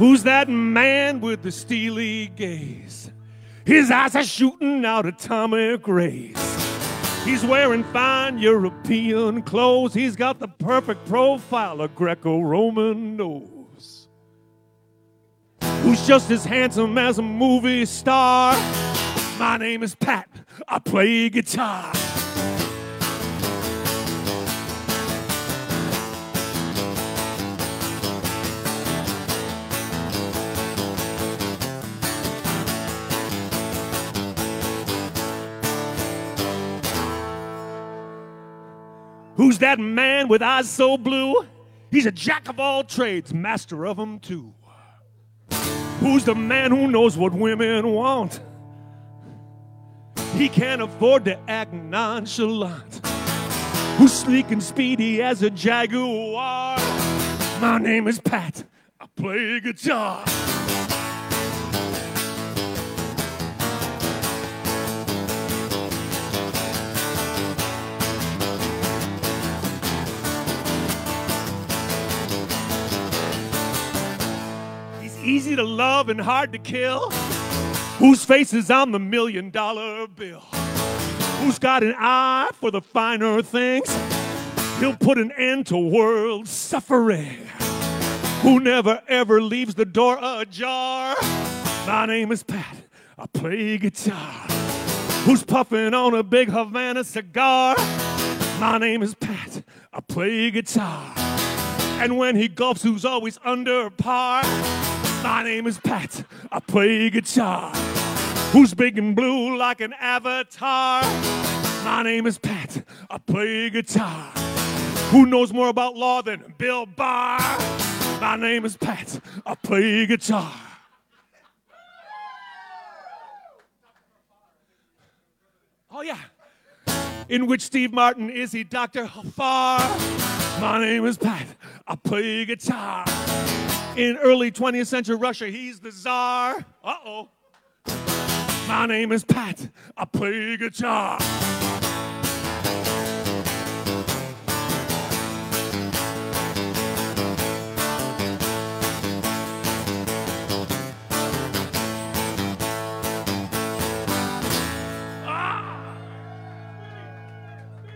Who's that man with the steely gaze? His eyes are shooting out atomic rays. He's wearing fine European clothes. He's got the perfect profile a Greco Roman nose. Who's just as handsome as a movie star? My name is Pat. I play guitar. Who's that man with eyes so blue? He's a jack of all trades, master of them too. Who's the man who knows what women want? He can't afford to act nonchalant. Who's sleek and speedy as a jaguar? My name is Pat. I play guitar. Easy to love and hard to kill? Whose face is on the million dollar bill? Who's got an eye for the finer things? He'll put an end to world suffering. Who never ever leaves the door ajar? My name is Pat. I play guitar. Who's puffing on a big Havana cigar? My name is Pat. I play guitar. And when he gulps, who's always under par? My name is Pat. I play guitar. Who's big and blue like an avatar? My name is Pat. I play guitar. Who knows more about law than Bill Barr? My name is Pat. I play guitar. Oh, yeah. In which Steve Martin is he Dr. Far? My name is Pat. I play guitar in early 20th century Russia. He's the czar. Uh oh. My name is Pat. I play guitar.